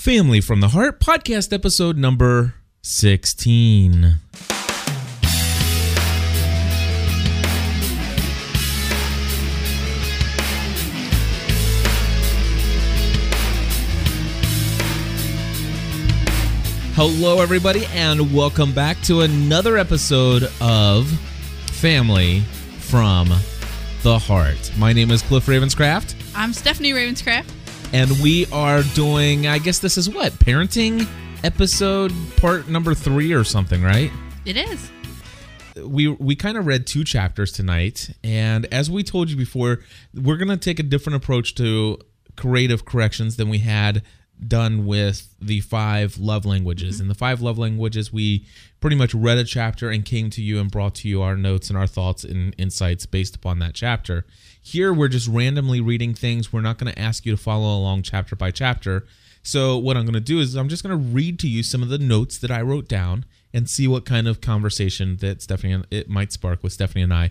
Family from the Heart podcast episode number 16. Hello, everybody, and welcome back to another episode of Family from the Heart. My name is Cliff Ravenscraft, I'm Stephanie Ravenscraft. And we are doing, I guess this is what, parenting episode part number three or something, right? It is. we we kind of read two chapters tonight. And as we told you before we're going to take a different approach to creative corrections than we had done with the five love languages. Mm-hmm. In the five love languages we pretty much read a chapter and came to you and brought to you our notes and our thoughts and insights based upon that chapter here we're just randomly reading things we're not going to ask you to follow along chapter by chapter so what I'm going to do is I'm just going to read to you some of the notes that I wrote down and see what kind of conversation that Stephanie and it might spark with Stephanie and I.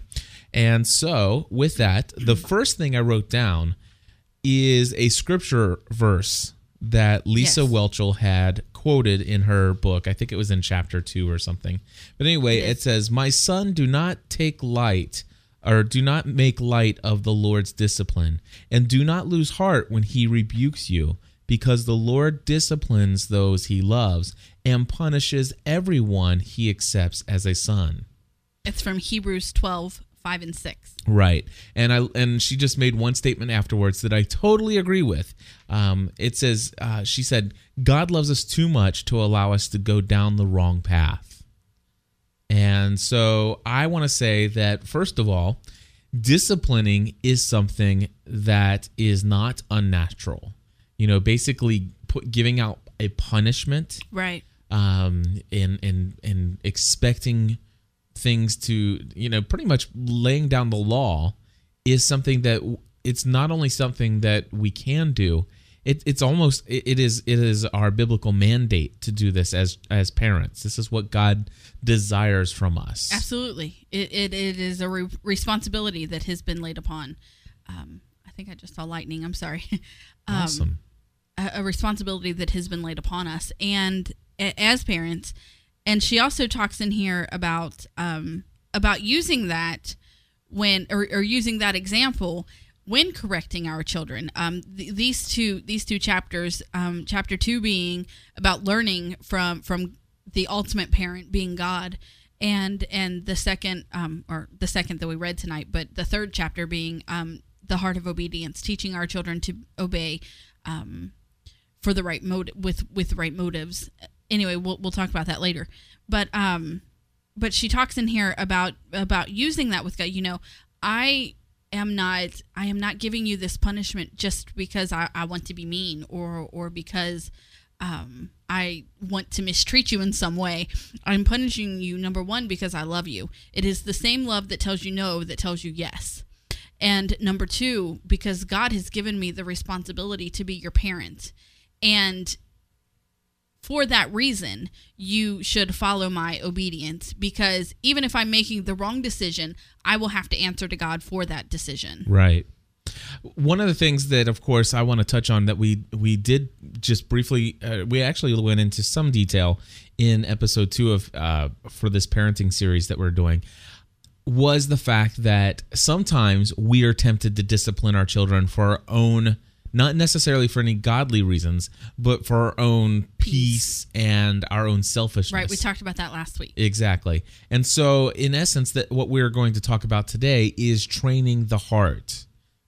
And so with that, the first thing I wrote down is a scripture verse that Lisa Yes. Whelchel had quoted in her book. I think it was in chapter 2 or something. But anyway, is. it says, "My son, do not take light or do not make light of the Lord's discipline, and do not lose heart when he rebukes you, because the Lord disciplines those he loves and punishes everyone he accepts as a son." It's from Hebrews 12, 5 and 6. Right, and I and she just made one statement afterwards that I totally agree with. Um, it says uh, she said, "God loves us too much to allow us to go down the wrong path," and so I want to say that first of all, disciplining is something that is not unnatural. You know, basically put, giving out a punishment Right. um, and and and expecting things to you know pretty much laying down the law is something that it's not only something that we can do it, it's almost it, it is it is our biblical mandate to do this as as parents this is what god desires from us Absolutely. It, it, it is a re- responsibility that has been laid upon. Um, I think I just saw lightning. I'm sorry. um, awesome a, a responsibility that has been laid upon us and a- as parents and she also talks in here about um, about using that when or, or using that example when correcting our children um, th- these two these two chapters um, chapter two being about learning from from the ultimate parent being god and and the second um, or the second that we read tonight but the third chapter being um, the heart of obedience teaching our children to obey um, for the right motive with with the right motives. Anyway, we'll we'll talk about that later. But um, but she talks in here about about using that with God. You know, I am not I am not giving you this punishment just because I, I want to be mean or or because um, I want to mistreat you in some way. I'm punishing you number one because I love you. It is the same love that tells you no that tells you yes. And number two, because God has given me the responsibility to be your parent. And for that reason, you should follow my obedience because even if I'm making the wrong decision, I will have to answer to God for that decision. Right. One of the things that, of course, I want to touch on that we we did just briefly, uh, we actually went into some detail in episode two of uh, for this parenting series that we're doing, was the fact that sometimes we are tempted to discipline our children for our own, not necessarily for any godly reasons, but for our own peace, Peace. and our own selfishness. Right? We talked about that last week. Exactly. And so in essence that what we're going to talk about today is training the heart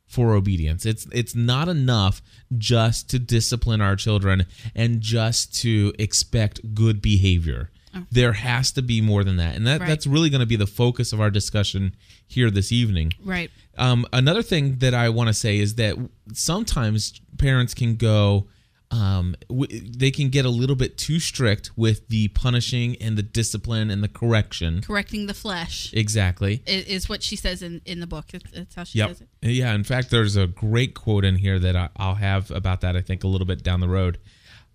for obedience. It's it's not enough just to discipline our children and just to expect good behavior. Oh. There has to be more than that. And that, Right. that's really going to be the focus of our discussion here this evening. Right. Um, another thing that I want to say is that sometimes parents can go, um, w- they can get a little bit too strict with the punishing and the discipline and the correction. Correcting the flesh Exactly. is what she says in, in the book. It's how she Yep. says it. Yeah. In fact, there's a great quote in here that I, I'll have about that. I think a little bit down the road.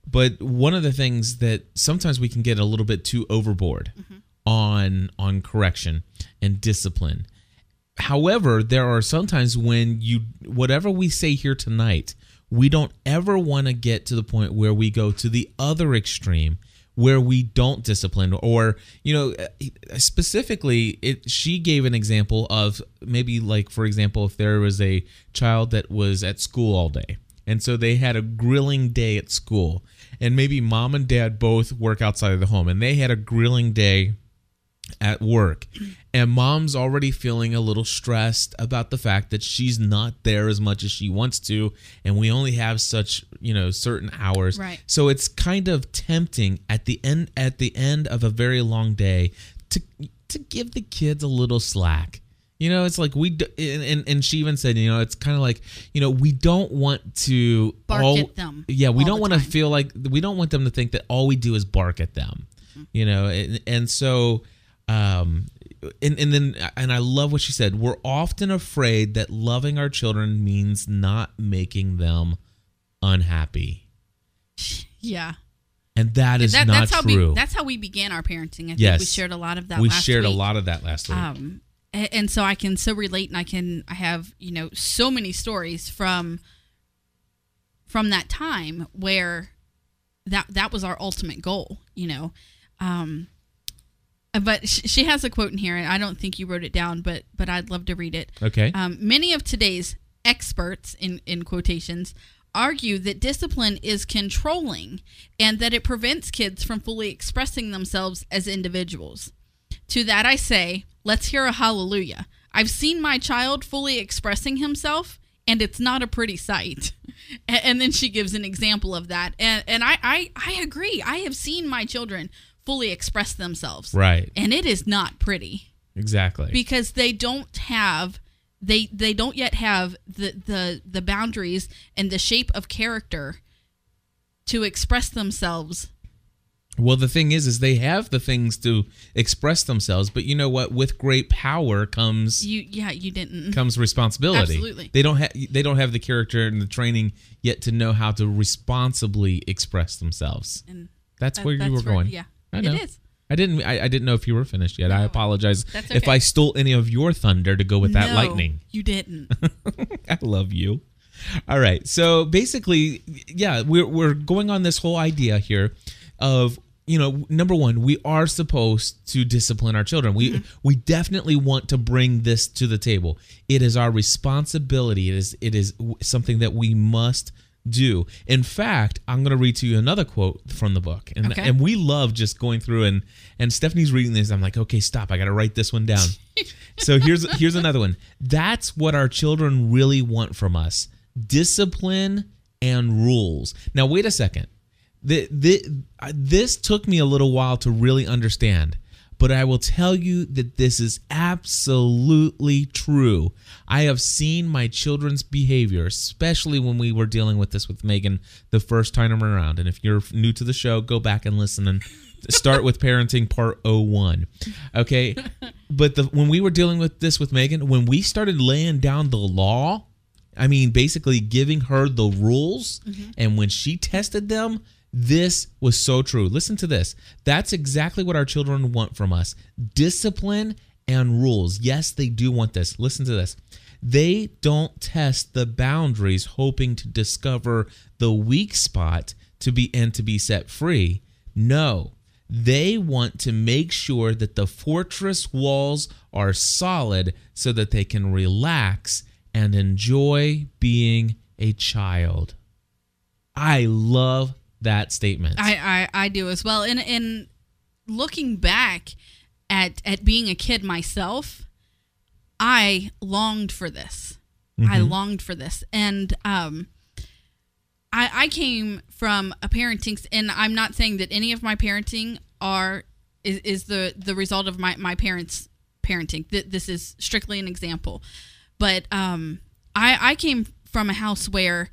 But one of the things that sometimes we can get a little bit too overboard on on correction and discipline. However, there are sometimes when you whatever we say here tonight we don't ever want to get to the point where we go to the other extreme where we don't discipline or you know eh, specifically it she gave an example of maybe like for example if there was a child that was at school all day and so they had a grilling day at school and maybe mom and dad both work outside of the home and they had a grilling day at work. And mom's already feeling a little stressed about the fact that she's not there as much as she wants to and we only have such you know certain hours. Right. so it's kind of tempting at the end at the end of a very long day to to give the kids a little slack. You know it's like we d- and, and, she even said you know it's kind of like you know we don't want to Bark all- at them yeah we don't want to feel like we don't want them to think that all we do is bark at them. Mm-hmm. You know and, and so um and, and then and i love what she said we're often afraid that loving our children means not making them unhappy Yeah. and that is That- not that's how true we that's how we began our parenting. I think Yes. we shared a lot of that we last shared a lot of that last week um a- and so i can so relate and i can i have you know so many stories from from that time where that that was our ultimate goal you know um but sh- she has a quote in here and i don't think you wrote it down but but i'd love to read it okay um, many of today's experts, in, in quotations, argue that discipline is controlling and that it prevents kids from fully expressing themselves as individuals. To that I say, let's hear a hallelujah. I've seen my child fully expressing himself, and it's not a pretty sight. And then she gives an example of that. And, and I, I, I agree. I have seen my children fully express themselves. right And it is not pretty exactly because they don't have they they don't yet have the the the boundaries and the shape of character to express themselves Well, the thing is, is they have the things to express themselves, but you know what? With great power comes you yeah you didn't comes responsibility. Absolutely. They don't have they don't have the character and the training yet to know how to responsibly express themselves. and That's that- where you that's were going. yeah I know. it is I didn't. I, I didn't know if you were finished yet. I apologize that's if. I stole any of your thunder to go with that No, lightning. you didn't I love you. All right. So basically, yeah, we're we're going on this whole idea here of you know, number one, we are supposed to discipline our children. We mm-hmm. we definitely want to bring this to the table. It is our responsibility. It is it is something that we must do. In fact, I'm going to read to you another quote from the book, and Okay. and we love just going through and and Stephanie's reading this. I'm like, okay, stop. I got to write this one down. so here's here's another one. That's what our children really want from us: discipline and rules. Now, wait a second. The, the, uh, this took me a little while to really understand, but I will tell you that this is absolutely true. I have seen my children's behavior, especially when we were dealing with this with Megan the first time around. And if you're new to the show, go back and listen and start with parenting part 01. Okay? But the, when we were dealing with this with Megan, when we started laying down the law, I mean, basically giving her the rules, mm-hmm. and when she tested them, this was so true. Listen to this. That's exactly what our children want from us discipline and rules. Yes, they do want this. Listen to this. They don't test the boundaries hoping to discover the weak spot to be and to be set free. No. They want to make sure that the fortress walls are solid so that they can relax and enjoy being a child. I love that statement. I, I I do as well. And and looking back at at being a kid myself, I longed for this. I longed for this, and um, I I came from a parenting, and I'm not saying that any of my parenting are is, is the the result of my my parents parenting. Th- This is strictly an example, but um, I I came from a house where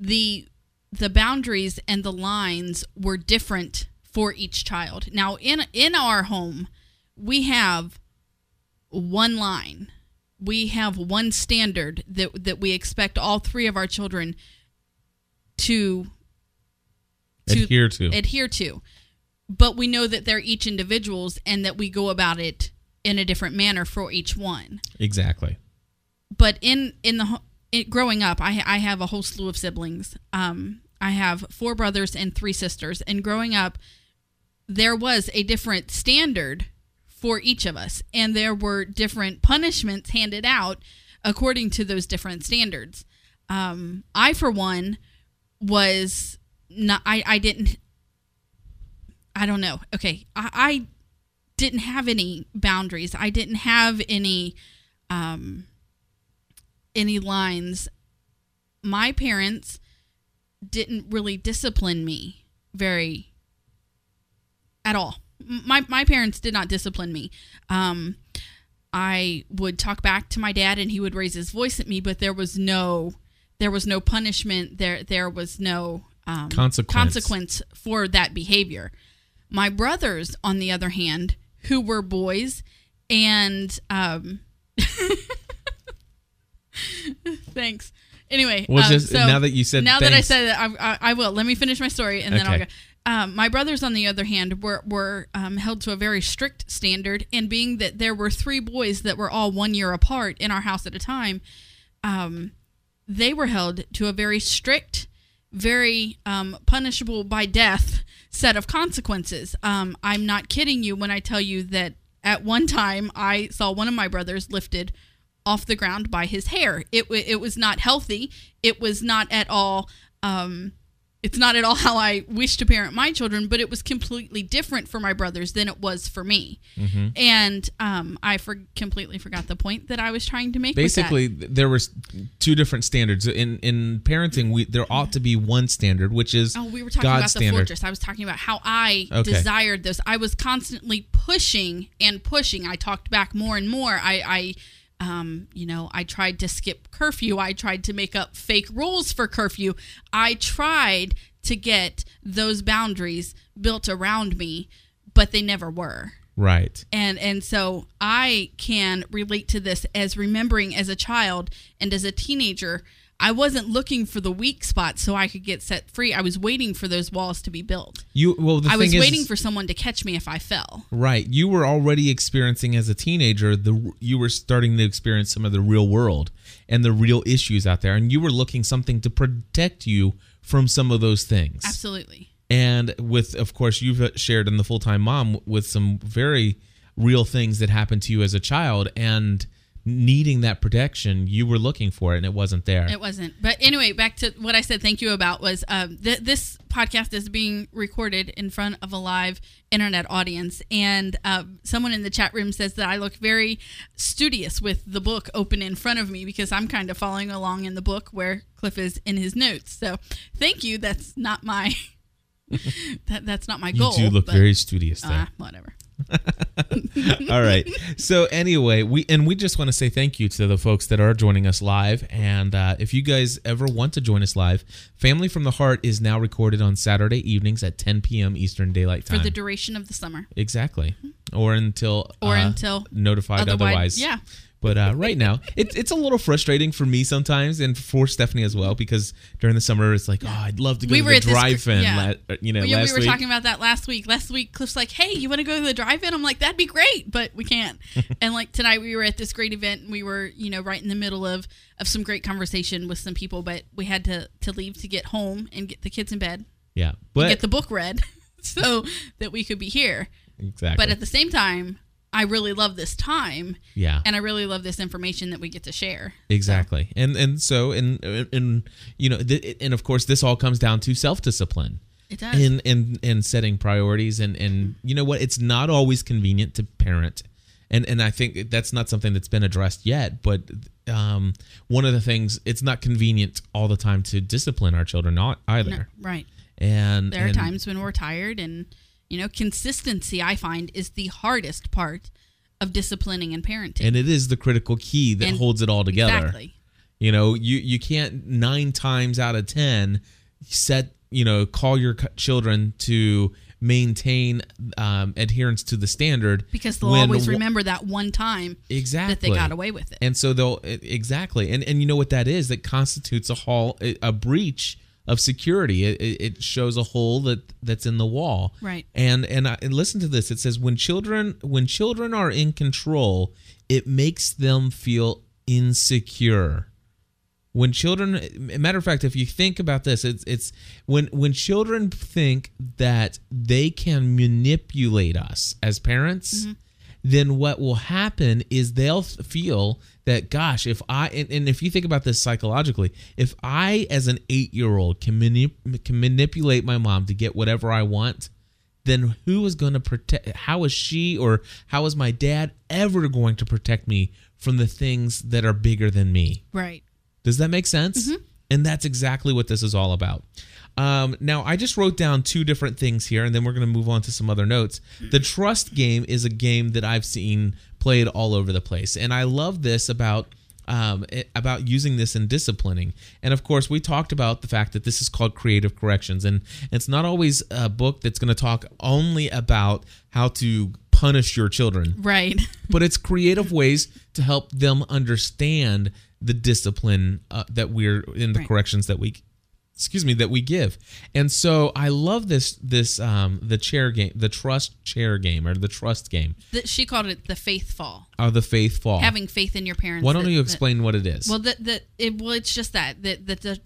the the boundaries and the lines were different for each child. Now in in our home, we have one line. We have one standard that that we expect all three of our children to to Adhere to. adhere to. But we know that they're each individuals and that we go about it in a different manner for each one exactly. but in in the it, growing up, I I have a whole slew of siblings. Um, I have four brothers and three sisters, and growing up, there was a different standard for each of us, and there were different punishments handed out according to those different standards. Um, I, for one, was not. I I didn't. I don't know. Okay, I, I didn't have any boundaries. I didn't have any um, any lines. My parents didn't really discipline me very at all. My my parents did not discipline me. Um, I would talk back to my dad, and he would raise his voice at me, but there was no there was no punishment. There there was no um, Consequence. consequence for that behavior. My brothers, on the other hand, who were boys, and um, thanks. Anyway, Well, um, just so now that you said now that I said it, I, I, I will. Let me finish my story, and then I'll go. Um, my brothers, on the other hand, were were um, held to a very strict standard, and being that there were three boys that were all one year apart in our house at a time, um, they were held to a very strict, very um, punishable by death set of consequences. Um, I'm not kidding you when I tell you that at one time I saw one of my brothers lifted off the ground by his hair. It it was not healthy. It was not at all. Um, it's not at all how I wish to parent my children, but it was completely different for my brothers than it was for me. Mm-hmm. And um, I for- completely forgot the point that I was trying to make. basically there was two different standards in in parenting we there ought to be one standard which is Oh, we were talking God's about the standard fortress. I was talking about how I Okay. desired this. I was constantly pushing and pushing. I talked back more and more. I, I um, you know, I tried to skip curfew. I tried to make up fake rules for curfew. I tried to get those boundaries built around me, but they never were right and and so i can relate to this as remembering as a child and as a teenager i wasn't looking for the weak spots so i could get set free. I was waiting for those walls to be built. You well the i was is waiting for someone to catch me if i fell. Right. You were already experiencing as a teenager the you were starting to experience some of the real world and the real issues out there and you were looking something to protect you from some of those things. Absolutely. And with of course you've shared in the full-time mom with some very real things that happened to you as a child and needing that protection you were looking for it and it wasn't there It wasn't. But anyway, back to what I said thank you about was um, th- this podcast is being recorded in front of a live internet audience. And um, someone in the chat room says that I look very studious with the book open in front of me because I'm kind of following along in the book where Cliff is in his notes. So thank you. That's not my. that, that's not my you goal. do look but, very studious there uh, whatever. All right. So anyway, we and we just want to say thank you to the folks that are joining us live. And uh, if you guys ever want to join us live, Family from the Heart is now recorded on Saturday evenings at 10 p.m. Eastern Daylight Time For the duration of the summer. exactly, or until Or uh, until notified otherwise- otherwise. yeah. But uh, right now, it, it's a little frustrating for me sometimes, and for Stephanie as well, because during the summer it's like, oh, I'd love to go We to the drive-in. yeah. la- you know, Well, yeah, we were week. talking about that last week. Last week, Cliff's like, "Hey, you want to go to the drive-in?" I'm like, "That'd be great," but we can't. and like tonight, we were at this great event, and we were, you know, right in the middle of of some great conversation with some people, but we had to to leave to get home and get the kids in bed, yeah, but get the book read, so that we could be here. exactly. But at the same time, I really love this time, yeah, and I really love this information that we get to share. Exactly, and and so and and you know, th- and of course, this all comes down to self discipline It does. and and and setting priorities, and and you know what, it's not always convenient to parent, and and I think that's not something that's been addressed yet, but um, one of the things it's not convenient all the time to discipline our children, not either, No, right. and There are and- times when we're tired, and you know, consistency. I find is the hardest part of disciplining and parenting. and it is the critical key that And- holds it all together. Exactly. You know, you you can't nine times out of ten set you know call your children to maintain um, adherence to the standard Because they'll always remember that one time exactly that they got away with it. and so they'll exactly and and you know what that is that constitutes a a, a breach of security. It, it shows a hole that that's in the wall. Right. and and, I, and listen to this. It says when children when children are in control it makes them feel insecure. When children matter of fact if you think about this it's it's when when children think that they can manipulate us as parents mm-hmm. Then what will happen is they'll feel that gosh if i and, and if you think about this psychologically if i as an eight year old can, manip- can manipulate my mom to get whatever i want then who is going to protect how is she or how is my dad ever going to protect me from the things that are bigger than me Right. does that make sense? Mm-hmm. And that's exactly what this is all about. Um, now, I just wrote down two different things here, and then we're going to move on to some other notes. The trust game is a game that I've seen played all over the place, and I love this about um, it- about using this in disciplining. And of course, we talked about the fact that this is called creative corrections, and it's not always a book that's going to talk only about how to punish your children Right. but it's creative ways to help them understand the discipline uh, that we're in the Right. corrections that we excuse me that we give and so i love this this um the chair game the trust chair game or the trust game That she called it the faith fall. or the faith fall Having faith in your parents. why don't that- you that- explain what it is Well, that that it well, it's just that that that the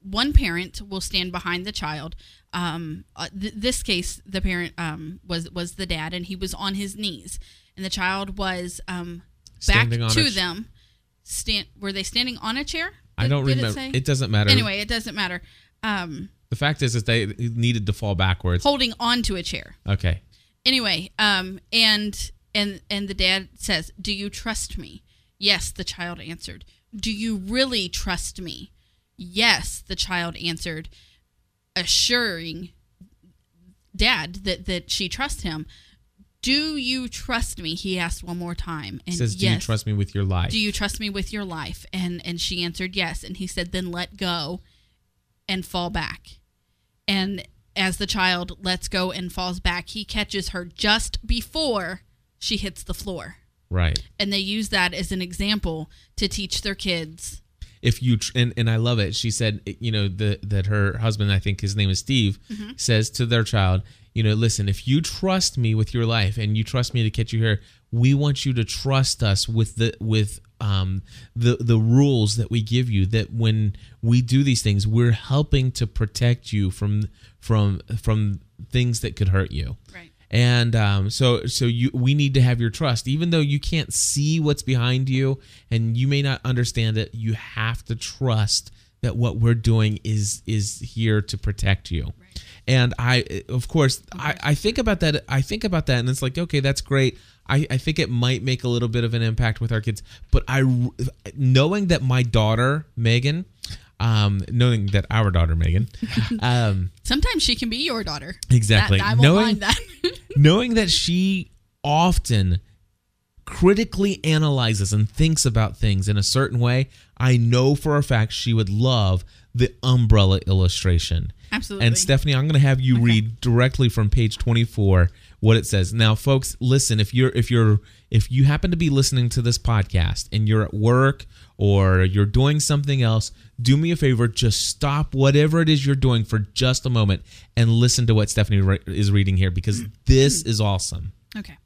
one parent will stand behind the child. Um, uh, th- this case, the parent um was was the dad, and he was on his knees, and the child was um back Standing on a to ch- them. Stand were they standing on a chair? I don't did remember It, it, doesn't matter. Anyway, it doesn't matter. Um, the fact is that they needed to fall backwards. holding on to a chair. okay. Anyway um and and and the dad says do you trust me? Yes the child answered. Do you really trust me? Yes the child answered assuring dad that that she trusts him do you trust me? He asked one more time and says do yes. you trust me with your life? Do you trust me with your life? And and she answered yes and he said then let go and fall back. And as the child lets go and falls back he catches her just before she hits the floor. Right. And they use that as an example to teach their kids. If you tr- and, and I love it. She said, you know, the, that her husband, I think his name is Steve, mm-hmm. says to their child, you know, listen, if you trust me with your life and you trust me to catch you here, we want you to trust us with the with um the the rules that we give you. That when we do these things, we're helping to protect you from from from things that could hurt you. Right. And um, so so you we need to have your trust. Even though you can't see what's behind you and you may not understand it you have to trust that what we're doing is is here to protect you and i of course I, I think about that i think about that and it's like okay that's great. I, I think it might make a little bit of an impact with our kids. But i knowing that my daughter megan um, knowing that our daughter megan um, sometimes she can be your daughter. Exactly. That- Knowing- that. knowing that she often critically analyzes and thinks about things in a certain way, I know for a fact she would love the umbrella illustration. Absolutely And Stephanie, I'm going to have you read directly from page 24 what it says. Now, folks, listen, if you're if you're if you happen to be listening to this podcast and you're at work or you're doing something else, do me a favor, just stop whatever it is you're doing for just a moment and listen to what Stephanie re- is reading here because this is awesome. Okay.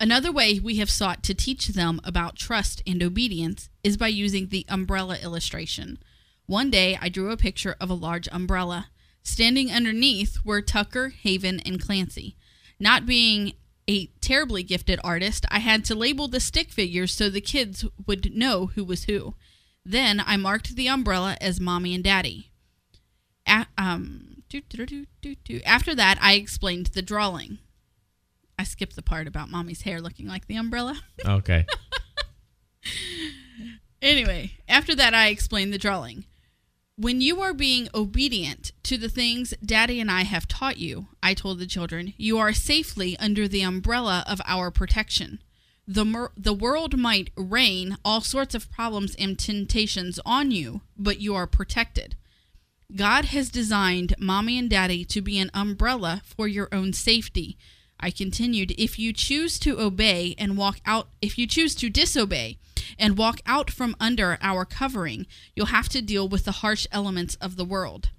Another way we have sought to teach them about trust and obedience is by using the umbrella illustration. One day I drew a picture of a large umbrella. Standing underneath were Tucker, Haven, and Clancy. Not being a terribly gifted artist, I had to label the stick figures so the kids would know who was who. Then I marked the umbrella as Mommy and Daddy. A- um, doo, doo, doo, doo, doo. After that, I explained the drawing. I skipped the part about mommy's hair looking like the umbrella. Okay. Anyway, after that, I explained the drawing. When you are being obedient to the things Daddy and I have taught you, I told the children, you are safely under the umbrella of our protection. The, mer- the world might rain all sorts of problems and temptations on you, but you are protected. God has designed mommy and daddy to be an umbrella for your own safety. I continued, if you choose to obey and walk out, if you choose to disobey and walk out from under our covering, you'll have to deal with the harsh elements of the world.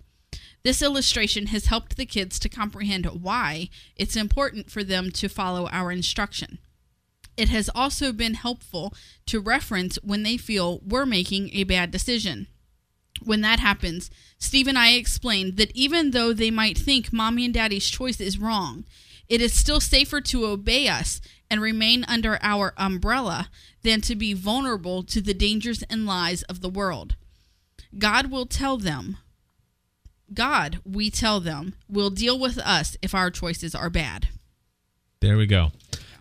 This illustration has helped the kids to comprehend why it's important for them to follow our instruction. It has also been helpful to reference when they feel we're making a bad decision. when that happens, Steve and I explained that even though they might think mommy and daddy's choice is wrong, it is still safer to obey us and remain under our umbrella than to be vulnerable to the dangers and lies of the world. God will tell them, God, we tell them, will deal with us if our choices are bad. There we go.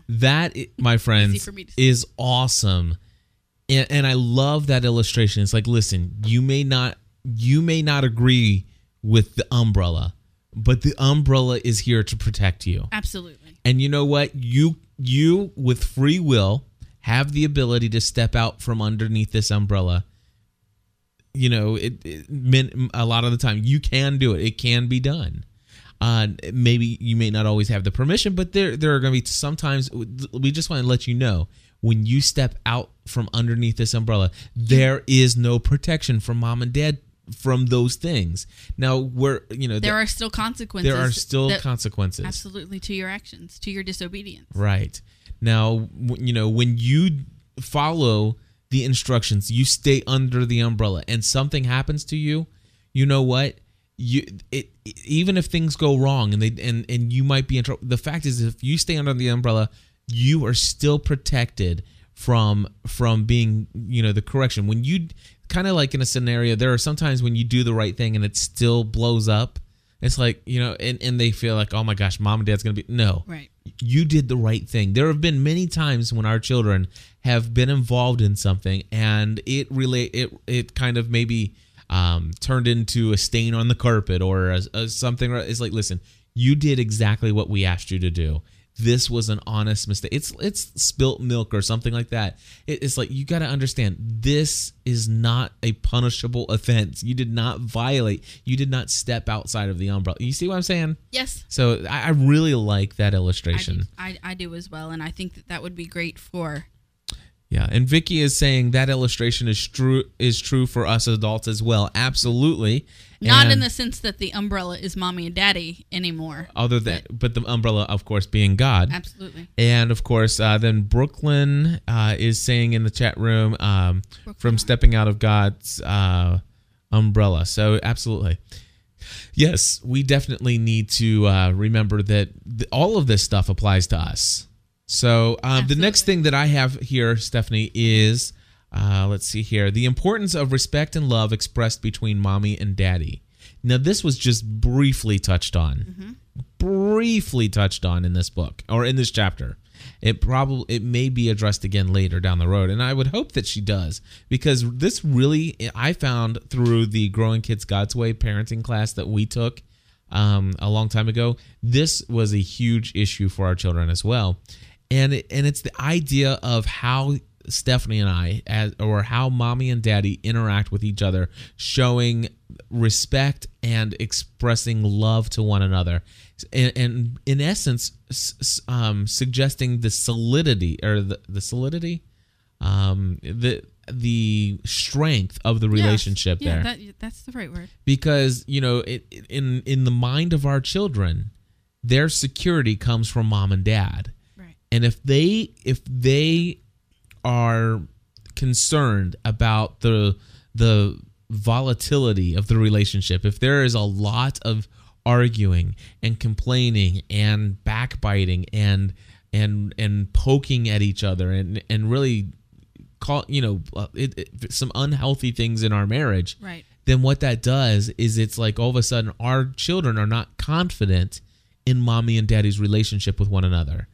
That, my friends, for me to say. is awesome, and, and I love that illustration. It's like, listen, you may not, you may not agree with the umbrella, but the umbrella is here to protect you. Absolutely. And you know what? You, you with free will have the ability to step out from underneath this umbrella. You know, it, it a lot of the time you can do it. It can be done. Uh, maybe you may not always have the permission, but there there are going to be sometimes we just want to let you know when you step out from underneath this umbrella, there is no protection from mom and dad from those things. Now, we're you know There are still consequences. there are still that- consequences. Absolutely to your actions, to your disobedience. Right. Now, you know, when you follow the instructions, you stay under the umbrella and something happens to you, you know what? You it, it- even if things go wrong and they and and you might be in trouble. The fact is if you stay under the umbrella, you are still protected from from being, you know, the correction. When you kind of like in a scenario, there are sometimes when you do the right thing and it still blows up. It's like, you know, and, and they feel like, oh my gosh, mom and dad's gonna be no Right. you did the right thing. There have been many times when our children have been involved in something and it relate it it kind of maybe um, turned into a stain on the carpet or a, a something. It's like, listen, you did exactly what we asked you to do. This was an honest mistake. It's it's spilt milk or something like that. It- it's like you got to understand this is not a punishable offense. You did not violate. You did not step outside of the umbrella. You see what I'm saying? Yes. So I, I really like that I do, illustration. I, I do as well, and I think that that would be great for. Yeah, and Vicky is saying that illustration is true is true for us adults as well. Absolutely. Not in the sense that the umbrella is mommy and daddy anymore. other than but the umbrella of course being God. Absolutely. And of course, uh, then Brooklyn uh, is saying in the chat room um, from stepping out of God's uh, umbrella. So, absolutely. Yes, we definitely need to uh, remember that th- all of this stuff applies to us. So, uh, the next thing that I have here, Stephanie, is uh, let's see here the importance of respect and love expressed between mommy and daddy. Now, this was just briefly touched on briefly touched on in this book or in this chapter. It probably it may be addressed again later down the road, and I would hope that she does because this really I found through the Growing Kids God's Way parenting class that we took um, a long time ago. This was a huge issue for our children as well, and it, and it's the idea of how Stephanie and I, as, or how mommy and daddy interact with each other, showing respect and expressing love to one another, and, and in essence, um, suggesting the solidity or the, the solidity, um, the the strength of the relationship yeah, there. That, that's the right word. because you know it, in in the mind of our children their security comes from mom and dad. Right. and if they if they are concerned about the the volatility of the relationship if there is a lot of arguing and complaining and backbiting and and and poking at each other and and really call you know uh, it, it, some unhealthy things in our marriage Right. then what that does is it's like all of a sudden our children are not confident in mommy and daddy's relationship with one another.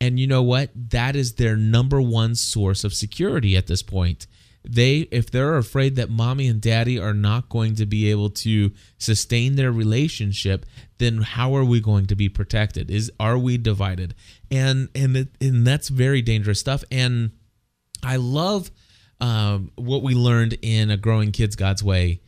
And you know what? That is their number one source of security at this point. They if they're afraid that mommy and daddy are not going to be able to sustain their relationship, then how are we going to be protected? Is are we divided? And and it, and that's very dangerous stuff and I love um, what we learned in a Growing Kids God's Way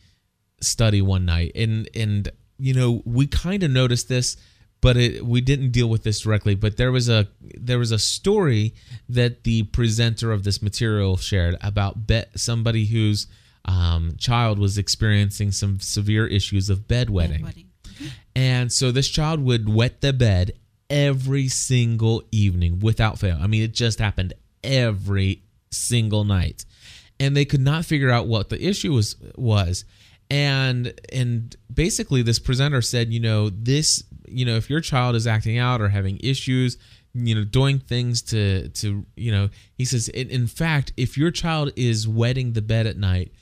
study one night, and and you know we kind of noticed this, but it, we didn't deal with this directly. But there was a there was a story that the presenter of this material shared about be- somebody whose um, child was experiencing some severe issues of bedwetting. Wedding. And so this child would wet the bed every single evening without fail. I mean, it just happened every single night. And they could not figure out what the issue was was. and and basically this presenter said you know this you know if your child is acting out or having issues you know doing things to to you know he says in, fact if your child is wetting the bed at night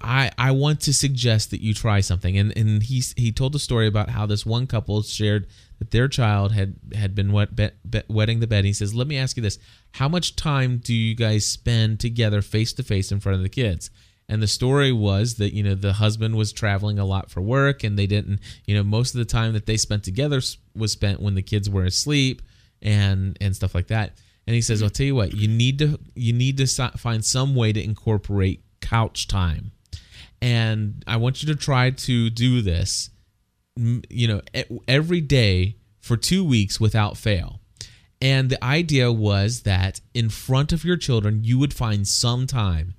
I, I want to suggest that you try something and and he he told a story about how this one couple shared that their child had had been wet, bet, bet, wetting the bed. He says, "Let me ask you this: How much time do you guys spend together, face to face, in front of the kids?" And the story was that you know the husband was traveling a lot for work, and they didn't. You know, most of the time that they spent together was spent when the kids were asleep, and and stuff like that. And he says, "I'll tell you what: you need to you need to find some way to incorporate couch time." And I want you to try to do this you know every day for 2 weeks without fail. And the idea was that in front of your children you would find some time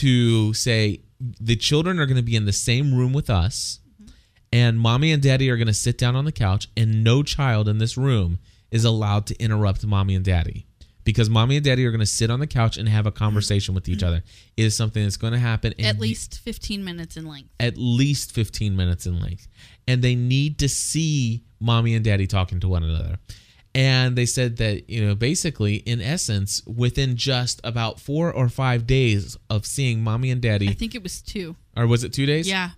to say the children are going to be in the same room with us and mommy and daddy are going to sit down on the couch and no child in this room is allowed to interrupt mommy and daddy because mommy and daddy are going to sit on the couch and have a conversation with each other. It is something that's going to happen at least 15 minutes in length. At least 15 minutes in length. And they need to see mommy and daddy talking to one another. And they said that, you know, basically, in essence, within just about four or five days of seeing mommy and daddy. I think it was two. Or was it two days? Yeah.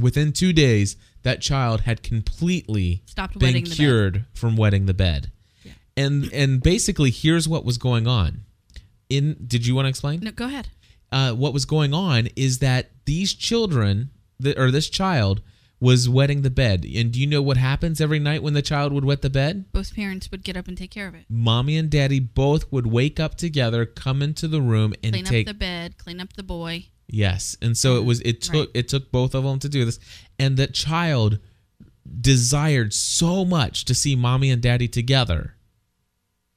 Within two days, that child had completely stopped been cured from wetting the bed Yeah. and and basically here's what was going on in did you want to explain no go ahead uh, what was going on is that these children or this child was wetting the bed. And do you know what happens every night when the child would wet the bed? Both parents would get up and take care of it. Mommy and daddy both would wake up together come into the room and clean take up the bed clean up the boy. Yes. And so it was it took right. it took both of them to do this. And the child desired so much to see mommy and daddy together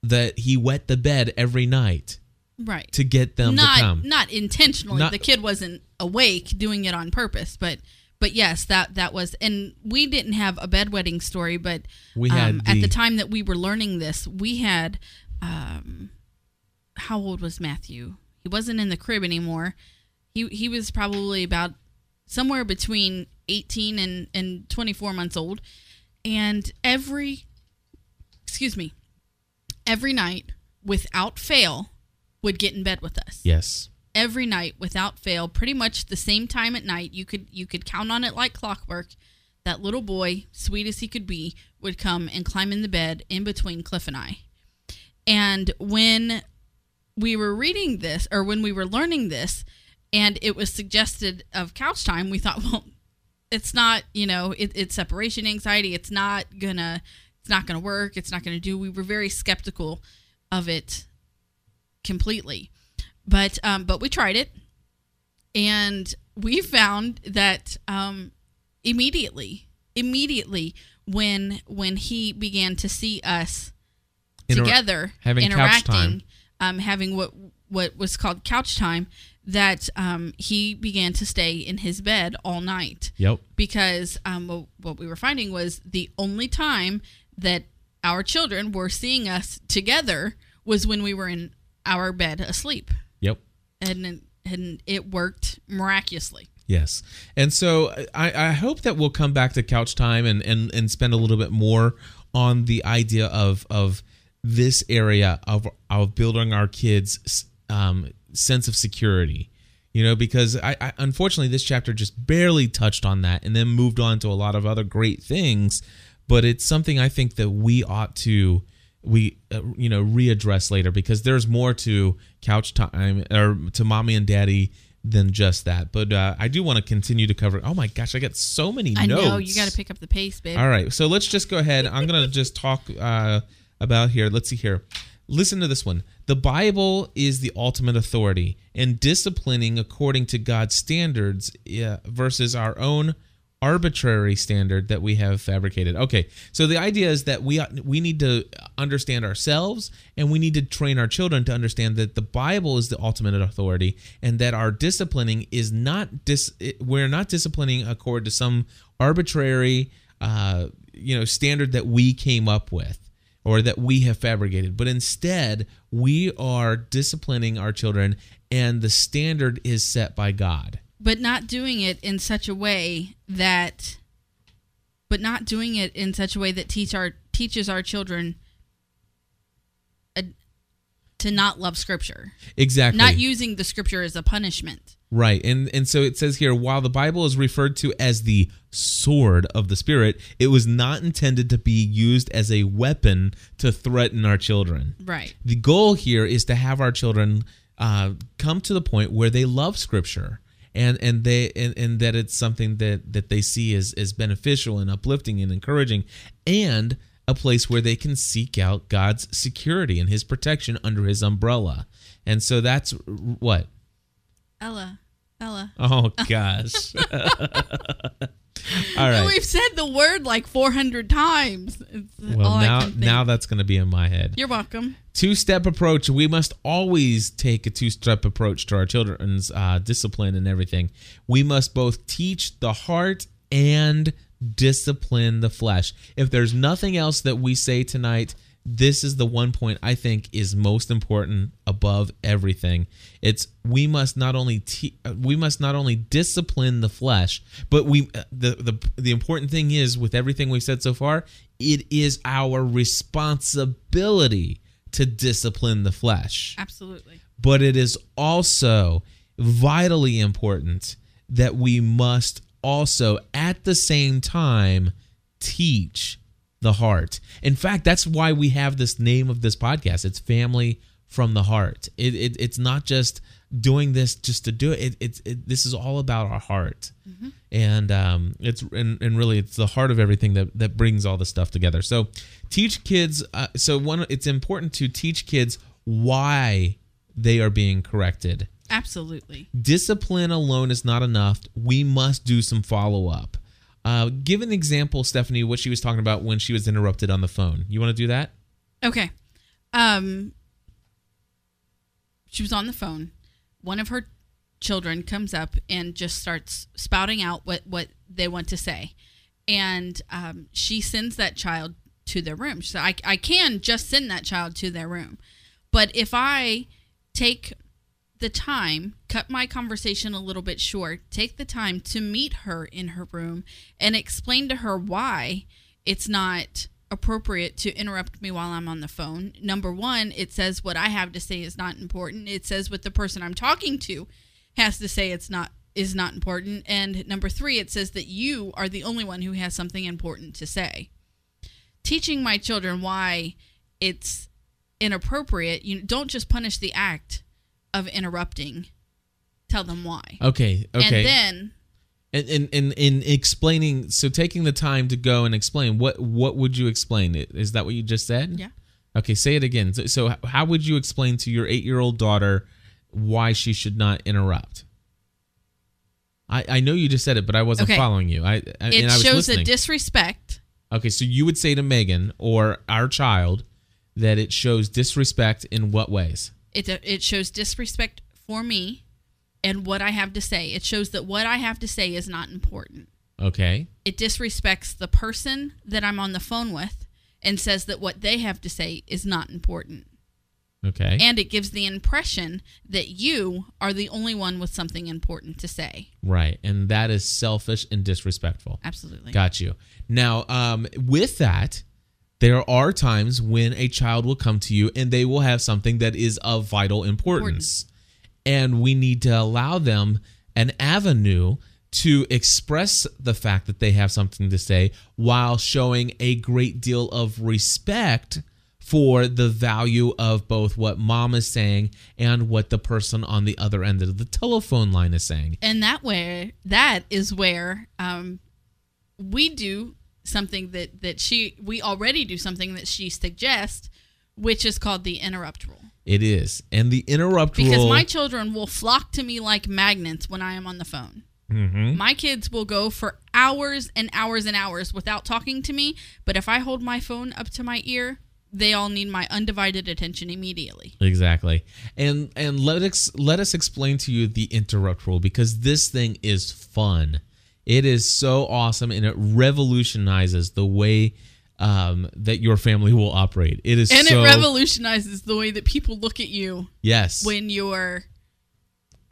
that he wet the bed every night right. to get them not, to come. not intentionally. Not, the kid wasn't awake doing it on purpose but but yes that that was and we didn't have a bedwetting story but we had um, the, at the time that we were learning this we had um how old was matthew he wasn't in the crib anymore he he was probably about somewhere between 18 and and 24 months old and every excuse me every night without fail would get in bed with us. Yes. Every night without fail, pretty much the same time at night, you could you could count on it like clockwork. That little boy, sweet as he could be, would come and climb in the bed in between Cliff and I. And when we were reading this or when we were learning this and it was suggested of couch time, we thought, well, it's not, you know, it, it's separation anxiety. It's not gonna it's not to work. It's not to do. We were very skeptical of it completely, but um, but we tried it, and we found that um, immediately, immediately when when he began to see us Inter- together, having interacting, um, having what what was called couch time, that um, he began to stay in his bed all night. Yep. Because um, what we were finding was the only time that our children were seeing us together was when we were in our bed asleep. And and it worked miraculously. Yes. And so I, I hope that we'll come back to couch time and, and, and spend a little bit more on the idea of of this area of of building our kids um, sense of security you know because I, I, unfortunately this chapter just barely touched on that and then moved on to a lot of other great things but it's something I think that we ought to we uh, you know readdress later because there's more to couch time or to mommy and daddy than just that. But uh, I do want to continue to cover. Oh my gosh, I got so many I notes. know you got to pick up the pace, babe. All right, so let's just go ahead. I'm gonna just talk uh, about here. Let's see here. Listen to this one. The Bible is the ultimate authority, and disciplining according to God's standards yeah, versus our own arbitrary standard that we have fabricated. Okay, so the idea is that we we need to understand ourselves and we need to train our children to understand that the Bible is the ultimate authority and that our disciplining is not dis we're not disciplining according to some arbitrary uh, you know standard that we came up with or that we have fabricated, but instead we are disciplining our children and the standard is set by God but not doing it in such a way that but not doing it in such a way that teach our teaches our children uh, to not love scripture Exactly. not using the scripture as a punishment Right. And and so it says here while the Bible is referred to as the sword of the spirit, it was not intended to be used as a weapon to threaten our children. right The goal here is to have our children uh, come to the point where they love scripture and and they and, and that it's something that that they see as as beneficial and uplifting and encouraging and a place where they can seek out God's security and his protection under his umbrella. And so that's what ella ella Oh gosh. All right. we've said the word like 400 times it's Well, now now that's going to be in my head. you're welcome Two-step approach. We must always take a two-step approach to our children's uh, discipline and everything. We must both teach the heart and discipline the flesh. If there's nothing else that we say tonight, this is the one point I think is most important above everything. It's we must not only te- we must not only discipline the flesh, but we uh, the the the important thing is with everything we've said so far, it is our responsibility to discipline the flesh absolutely but it is also vitally important that we must also at the same time teach the heart. In fact, that's why we have this name of this podcast. It's family from the heart. It, it it's not just doing this just to do it. it, it, it this is all about our heart, and um, it's and, and really it's the heart of everything that that brings all the stuff together. So teach kids. Uh, so one, it's important to teach kids why they are being corrected. absolutely Discipline alone is not enough. We must do some follow up. Uh, give an example, Stephanie, what she was talking about when she was interrupted on the phone. You want to do that? Okay. Um she was on the phone. One of her children comes up and just starts spouting out what what they want to say. And um, she sends that child to their room. Said, I, I can just send that child to their room. But if I take the time, cut my conversation a little bit short, take the time to meet her in her room and explain to her why it's not appropriate to interrupt me while I'm on the phone. Number one, it says what I have to say is not important. It says what the person I'm talking to has to say it's not is not important. And number three, it says that you are the only one who has something important to say. Teaching my children why it's inappropriate, you don't just punish the act of interrupting. Tell them why. Okay. Okay. And then And in, in in explaining, so taking the time to go and explain what what would you explain? Is that what you just said? Yeah. Okay, say it again. So, so how would you explain to your eight year old daughter why she should not interrupt? I, I know you just said it, but I wasn't Okay. following you. I, I it and I was shows a disrespect. okay, so you would say to Megan or our child that it shows disrespect in what ways? It it shows disrespect for me and what I have to say. It shows that what I have to say is not important. Okay. It disrespects the person that I'm on the phone with and says that what they have to say is not important. Okay. And it gives the impression that you are the only one with something important to say. right. And that is selfish and disrespectful. Absolutely. Got you. Now, um, with that, there are times when a child will come to you and they will have something that is of vital importance. And we need to allow them an avenue to express the fact that they have something to say while showing a great deal of respect for the value of both what mom is saying and what the person on the other end of the telephone line is saying. and that way that is where um, we do something that that she we already do something that she suggests which is called the interrupt rule It is. And the interrupt rule because rule my children will flock to me like magnets when i am on the phone Mhm. my kids will go for hours and hours and hours without talking to me but if i hold my phone up to my ear they all need my undivided attention immediately Exactly. And and let us let us explain to you the interrupt rule because this thing is fun. It is so awesome and it revolutionizes the way um, that your family will operate. It is and so it revolutionizes the way that people look at you yes when you're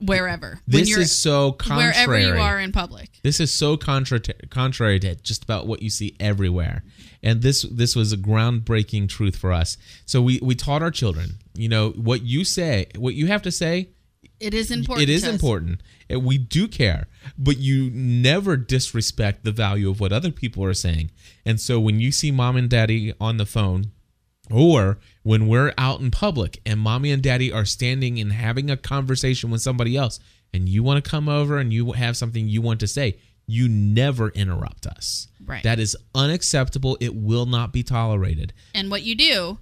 wherever. This is so contrary. wherever you are in public. This is so contra- contrary to just about what you see everywhere. And this this was a groundbreaking truth for us. So we we taught our children, you know, what you say, what you have to say, It is important. it is important. We do care, but you never disrespect the value of what other people are saying. And so when you see mom and daddy on the phone or when we're out in public and mommy and daddy are standing and having a conversation with somebody else and you want to come over and you have something you want to say, you never interrupt us. Right. That is unacceptable. It will not be tolerated. And what you do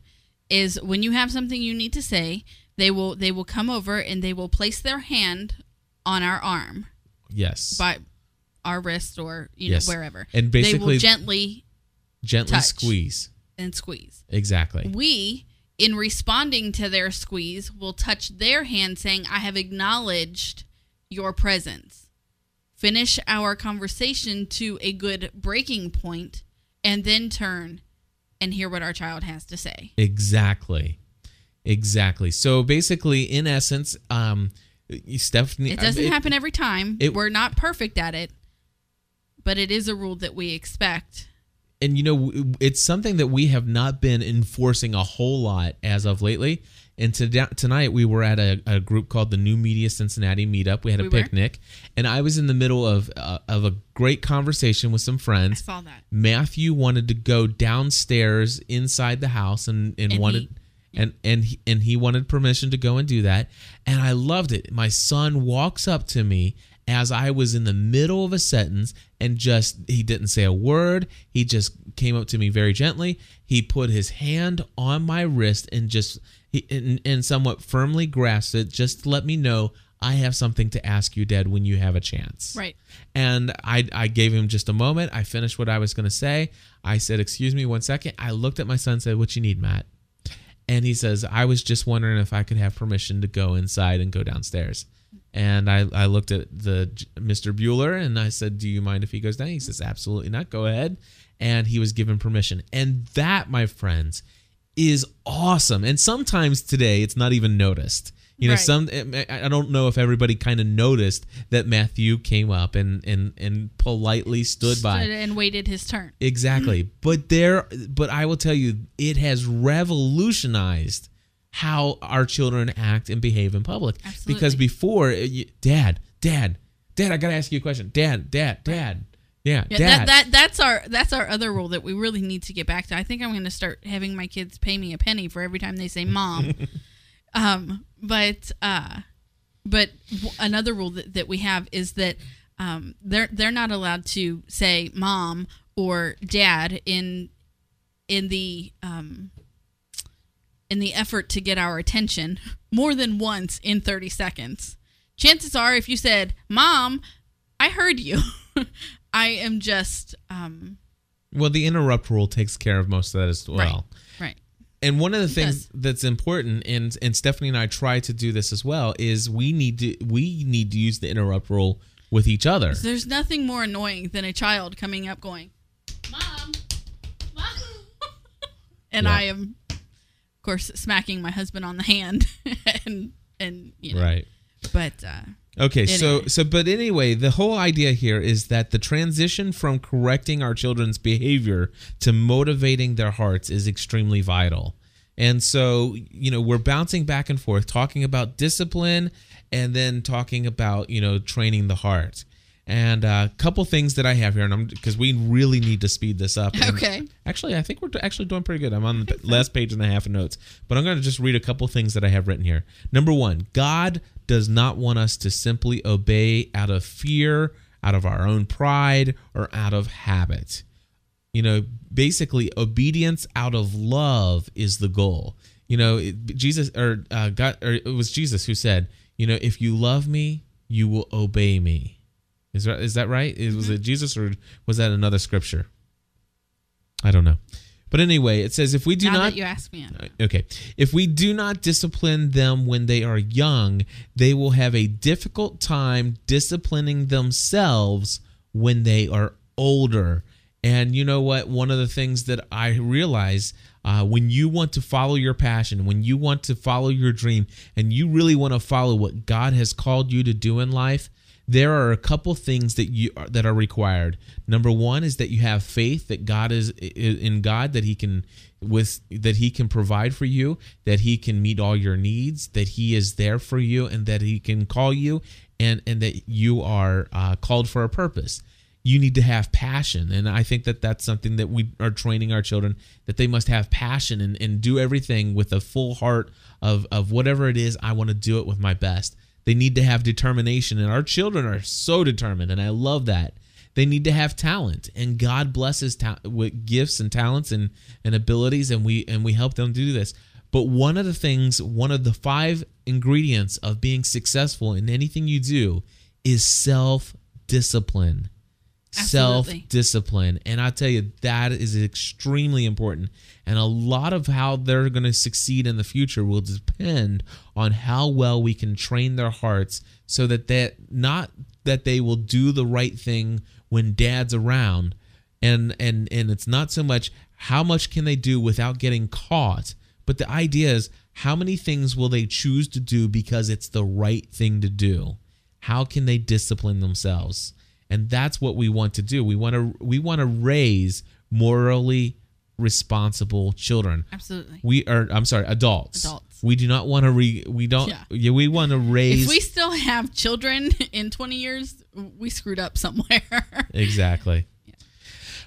is when you have something you need to say, they will they will come over and they will place their hand on our arm Yes. by our wrist or you Yes. know wherever. And they will gently Gently squeeze. and squeeze. Exactly. We in responding to their squeeze will touch their hand saying I have acknowledged your presence. Finish our conversation to a good breaking point and then turn and hear what our child has to say. Exactly. Exactly. So basically, in essence, um, Stephanie. It doesn't it- happen every time. it- We're not perfect at it, but it is a rule that we expect. and you know it's something that we have not been enforcing a whole lot as of lately and to, tonight we were at a, a group called the new media cincinnati meetup we had a We were. picnic and i was in the middle of uh, of a great conversation with some I friends saw that. matthew wanted to go downstairs inside the house and, and, And wanted he- and and he, and he wanted permission to go and do that and i loved it my son walks up to me as i was in the middle of a sentence and just he didn't say a word he just came up to me very gently he put his hand on my wrist and just he, and, and somewhat firmly grasped it just to let me know i have something to ask you dad when you have a chance Right. and I, I gave him just a moment. I finished what I was going to say. I said, Excuse me one second. I looked at my son and said, What you need, Matt? And he says, I was just wondering if I could have permission to go inside and go downstairs. And I, I looked at the Mr. Bueller and I said, Do you mind if he goes down? He says, Absolutely not. Go ahead. And he was given permission. And that, my friends, is awesome. And sometimes today it's not even noticed. You know, Right. some I don't know if everybody kind of noticed that Matthew came up and and and politely stood by. And waited his turn. Exactly. But there but I will tell you it has revolutionized how our children act and behave in public. Absolutely. Because before you, dad, dad, dad, I got to ask you a question. Dad, dad, dad. Yeah, Yeah, dad. that, that that's our that's our other rule that we really need to get back to. I think I'm going to start having my kids pay me a penny for every time they say mom. um, but uh, but w- another rule that, that we have is that um, they're they're not allowed to say mom or dad in in the um, in the effort to get our attention more than once in 30 seconds. Chances are, if you said mom, I heard you. I am just um, well, the interrupt rule takes care of most of that as well. right. And one of the things that's important, and and Stephanie and I try to do this as well, is we need to we need to use the interrupt rule with each other. There's nothing more annoying than a child coming up going, "Mom, mom," and Yeah. I am, of course, smacking my husband on the hand, and and you know, Right. But uh, Okay, so so but anyway, the whole idea here is that the transition from correcting our children's behavior to motivating their hearts is extremely vital. And so, you know, we're bouncing back and forth talking about discipline and then talking about, you know, training the heart. And a couple things that I have here and I'm because we really need to speed this up. And Okay. Actually, I think we're actually doing pretty good. I'm on the last page and a half of notes, but I'm going to just read a couple things that I have written here. Number one, God does not want us to simply obey out of fear, out of our own pride, or out of habit. You know, basically, obedience out of love is the goal. You know, Jesus or uh, God, or it was Jesus who said, you know, if you love me, you will obey me. Is that is that right? Is Was it Jesus or was that another scripture? I don't know. But anyway, it says if we do now not that you ask me. Okay. If we do not discipline them when they are young, they will have a difficult time disciplining themselves when they are older. And you know what? One of the things that I realize uh, when you want to follow your passion, when you want to follow your dream, and you really want to follow what God has called you to do in life, there are a couple things that you that are required. Number one is that you have faith that God is in God that He can with that He can provide for you, that He can meet all your needs, that He is there for you, and that He can call you, and and that you are uh, called for a purpose you need to have passion and i think that that's something that we are training our children that they must have passion and, and do everything with a full heart of, of whatever it is i want to do it with my best they need to have determination and our children are so determined and i love that. They need to have talent and god blesses ta- with gifts and talents and, and abilities and we and we help them do this. But one of the things one of the five ingredients of being successful in anything you do is self discipline self discipline. And I tell you, that is extremely important. And a lot of how they're going to succeed in the future will depend on how well we can train their hearts so that that not that they will do the right thing when dad's around and and and it's not so much how much can they do without getting caught but the idea is how many things will they choose to do because it's the right thing to do how can they discipline themselves and that's what we want to do. We want to we want to raise morally responsible children. Absolutely. We are i'm sorry adults. Adults. We do not want to re we don't yeah. we want to raise if we still have children in 20 years we screwed up somewhere. Exactly. Yeah.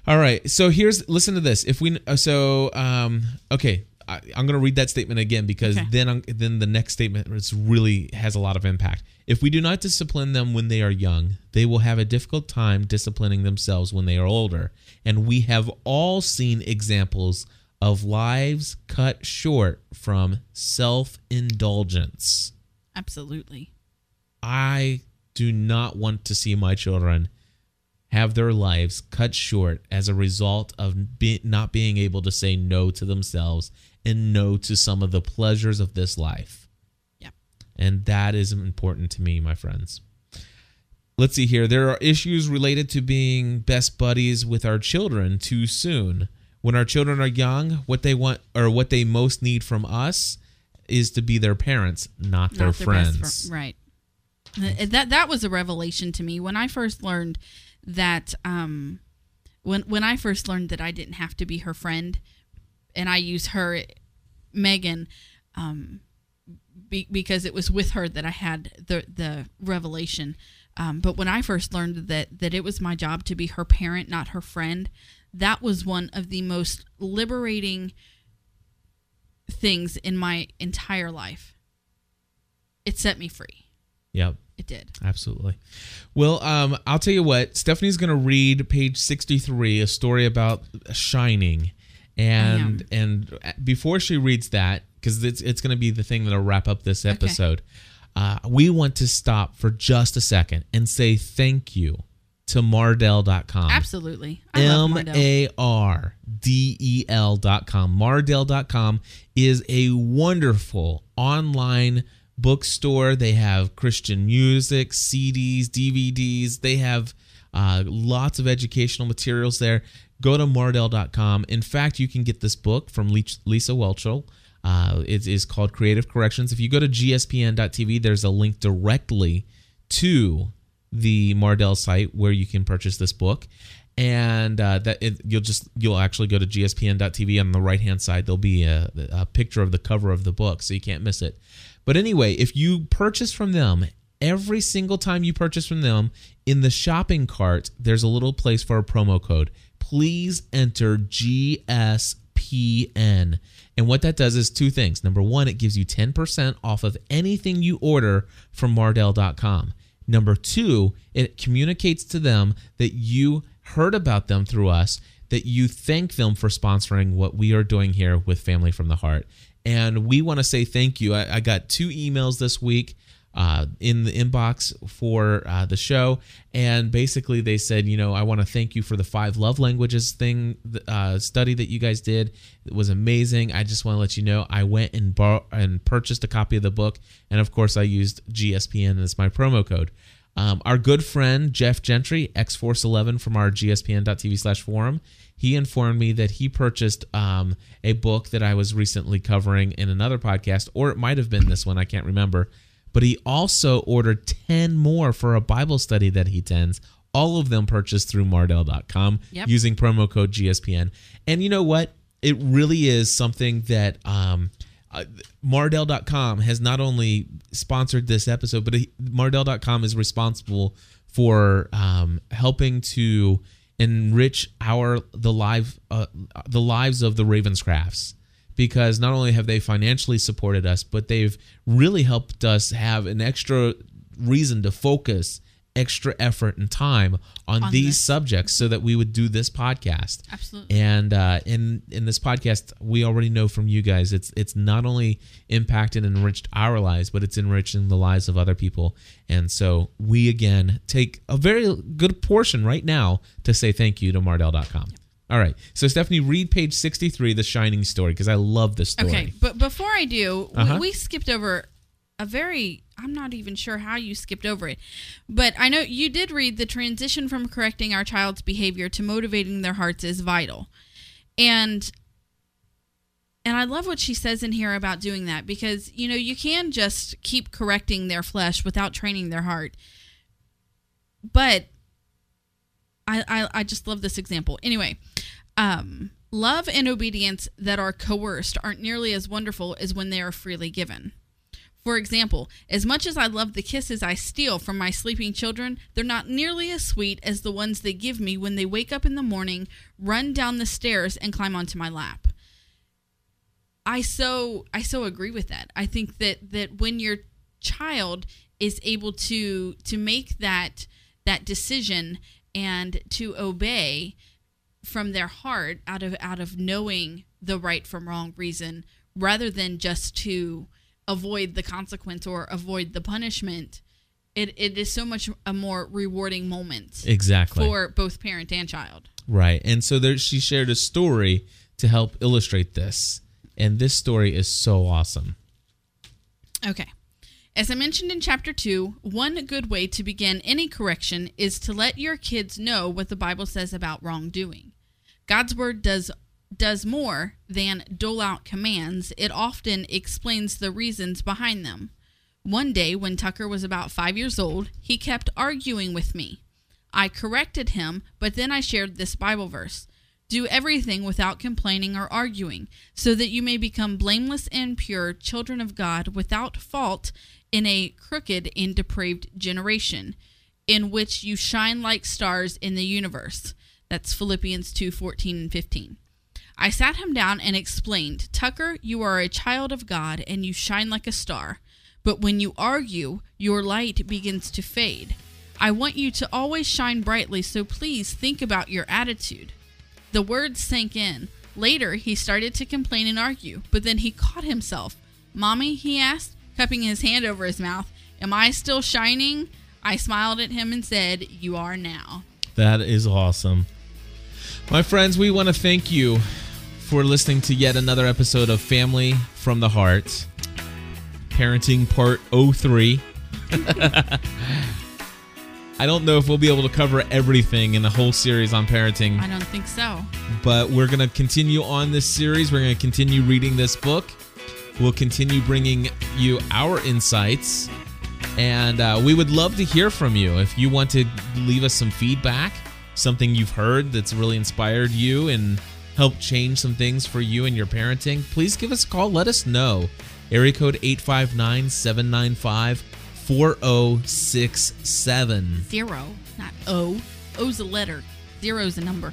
all right so here's listen to this. If we so um okay I, am going to read that statement again because okay. then then the next statement is really has a lot of impact. If we do not discipline them when they are young, they will have a difficult time disciplining themselves when they are older. And we have all seen examples of lives cut short from self-indulgence. Absolutely. I do not want to see my children have their lives cut short as a result of be, not being able to say no to themselves and no to some of the pleasures of this life. Yeah. And that is important to me, my friends. Let's see here. There are issues related to being best buddies with our children too soon. When our children are young, what they want or what they most need from us is to be their parents, not, not their, their friends. Fr- right. That that was a revelation to me when I first learned that um when when I first learned that I didn't have to be her friend and I use her, Megan, um, be, because it was with her that I had the the revelation. Um, but when I first learned that that it was my job to be her parent, not her friend, that was one of the most liberating things in my entire life. It set me free. Yep. It did. Absolutely. Well, um, I'll tell you what, Stephanie's going to read page 63, a story about shining and and before she reads that because it's it's going to be the thing that'll wrap up this episode okay. uh, we want to stop for just a second and say thank you to mardel.com absolutely. M-a-r-d-e-l.com mardel.com is a wonderful online bookstore. They have christian music cds dvds they have uh, lots of educational materials there go to mardel.com. In fact, you can get this book from Lisa Whelchel. Uh, it is called Creative Corrections. If you go to gspn.tv, there's a link directly to the Mardel site where you can purchase this book. And uh, that it, you'll just you'll actually go to gspn.tv on the right hand side. There'll be a, a picture of the cover of the book, so you can't miss it. But anyway, if you purchase from them every single time you purchase from them in the shopping cart there's a little place for a promo code please enter GSPN. And what that does is two things. Number one, it gives you 10% off of anything you order from Mardel.com. Number two, it communicates to them that you heard about them through us, that you thank them for sponsoring what we are doing here with Family from the Heart. And we want to say thank you. I, I got two emails this week uh, in the inbox for uh, the show, and basically they said, you know, I want to thank you for the five love languages thing uh, study that you guys did. It was amazing. I just want to let you know I went and bought and purchased a copy of the book, and of course I used GSPN as my promo code. Um, our good friend Jeff Gentry, X Force 11 from our gspn.tv slash forum, he informed me that he purchased um, a book that I was recently covering in another podcast, or it might have been this one, I can't remember. But he also ordered 10 more for a Bible study that he attends, all of them purchased through Mardel.com Yep. using promo code GSPN. And you know what? It really is something that um, uh, Mardel.com has not only sponsored this episode, but he, Mardel.com is responsible for um, helping to enrich our the live uh, the lives of the Ravenscrafts because not only have they financially supported us, but they've really helped us have an extra reason to focus extra effort and time on, On these this. subjects so that we would do this podcast. Absolutely. And uh, in in this podcast, we already know from you guys, it's it's not only impacted and enriched our lives, but it's enriching the lives of other people. And so we again take a very good portion right now to say thank you to Mardel.com. All right, so Stephanie, read page sixty-three, the Shining story, because I love this story. Okay, but before I do, Uh-huh. we, we skipped over a very. I'm not even sure how you skipped over it, but I know you did read the transition from correcting our child's behavior to motivating their hearts is vital, and and I love what she says in here about doing that because you know you can just keep correcting their flesh without training their heart, but I I, I just love this example. Anyway, um, love and obedience that are coerced aren't nearly as wonderful as when they are freely given. For example, as much as I love the kisses I steal from my sleeping children, they're not nearly as sweet as the ones they give me when they wake up in the morning, run down the stairs, and climb onto my lap. I so I so agree with that. I think that that when your child is able to to make that that decision and to obey from their heart out of out of knowing the right from wrong reason rather than just to avoid the consequence or avoid the punishment it, it is so much a more rewarding moment Exactly. for both parent and child Right. And so there she shared a story to help illustrate this. And this story is so awesome. Okay. As I mentioned in chapter 2, one good way to begin any correction is to let your kids know what the Bible says about wrongdoing. God's word does does more than dole out commands. It often explains the reasons behind them. One day when Tucker was about 5 years old, he kept arguing with me. I corrected him, but then I shared this Bible verse. Do everything without complaining or arguing, so that you may become blameless and pure children of God without fault in a crooked and depraved generation, in which you shine like stars in the universe. That's Philippians 2 14 and 15. I sat him down and explained, Tucker, you are a child of God and you shine like a star. But when you argue, your light begins to fade. I want you to always shine brightly, so please think about your attitude. The words sank in. Later, he started to complain and argue, but then he caught himself. Mommy, he asked, cupping his hand over his mouth, Am I still shining? I smiled at him and said, You are now. That is awesome. My friends, we want to thank you for listening to yet another episode of Family from the Heart, Parenting Part 03. I don't know if we'll be able to cover everything in the whole series on parenting, I don't think so. but we're going to continue on this series. We're going to continue reading this book. We'll continue bringing you our insights. And uh, we would love to hear from you. If you want to leave us some feedback, something you've heard that's really inspired you and helped change some things for you and your parenting, please give us a call. Let us know. Area code 859 795 4067. Zero, not O. O's a letter. Zero's a number.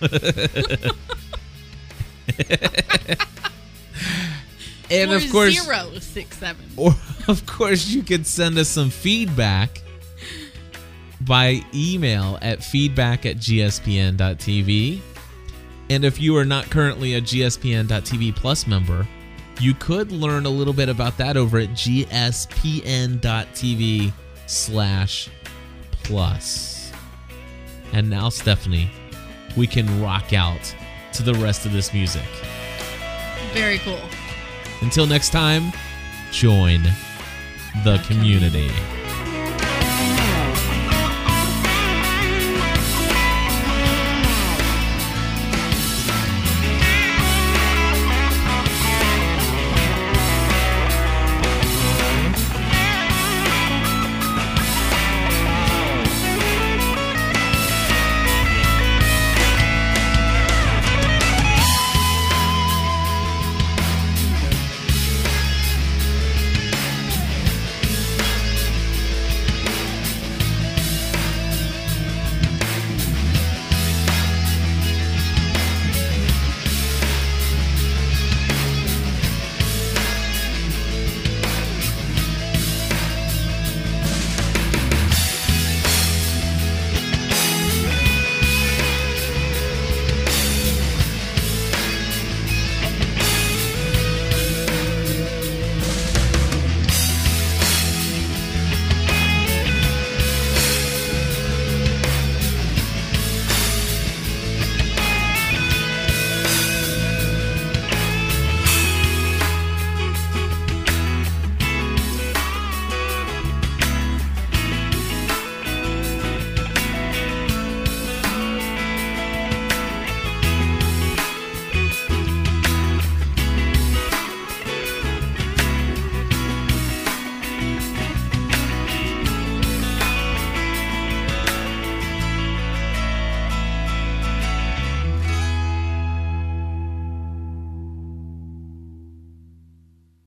And of course, zero six seven. Or, of course, you could send us some feedback by email at feedback at gspn.tv. And if you are not currently a gspn.tv plus member, you could learn a little bit about that over at gspn.tv slash plus. And now, Stephanie, we can rock out to the rest of this music. Very cool. Until next time, join the community.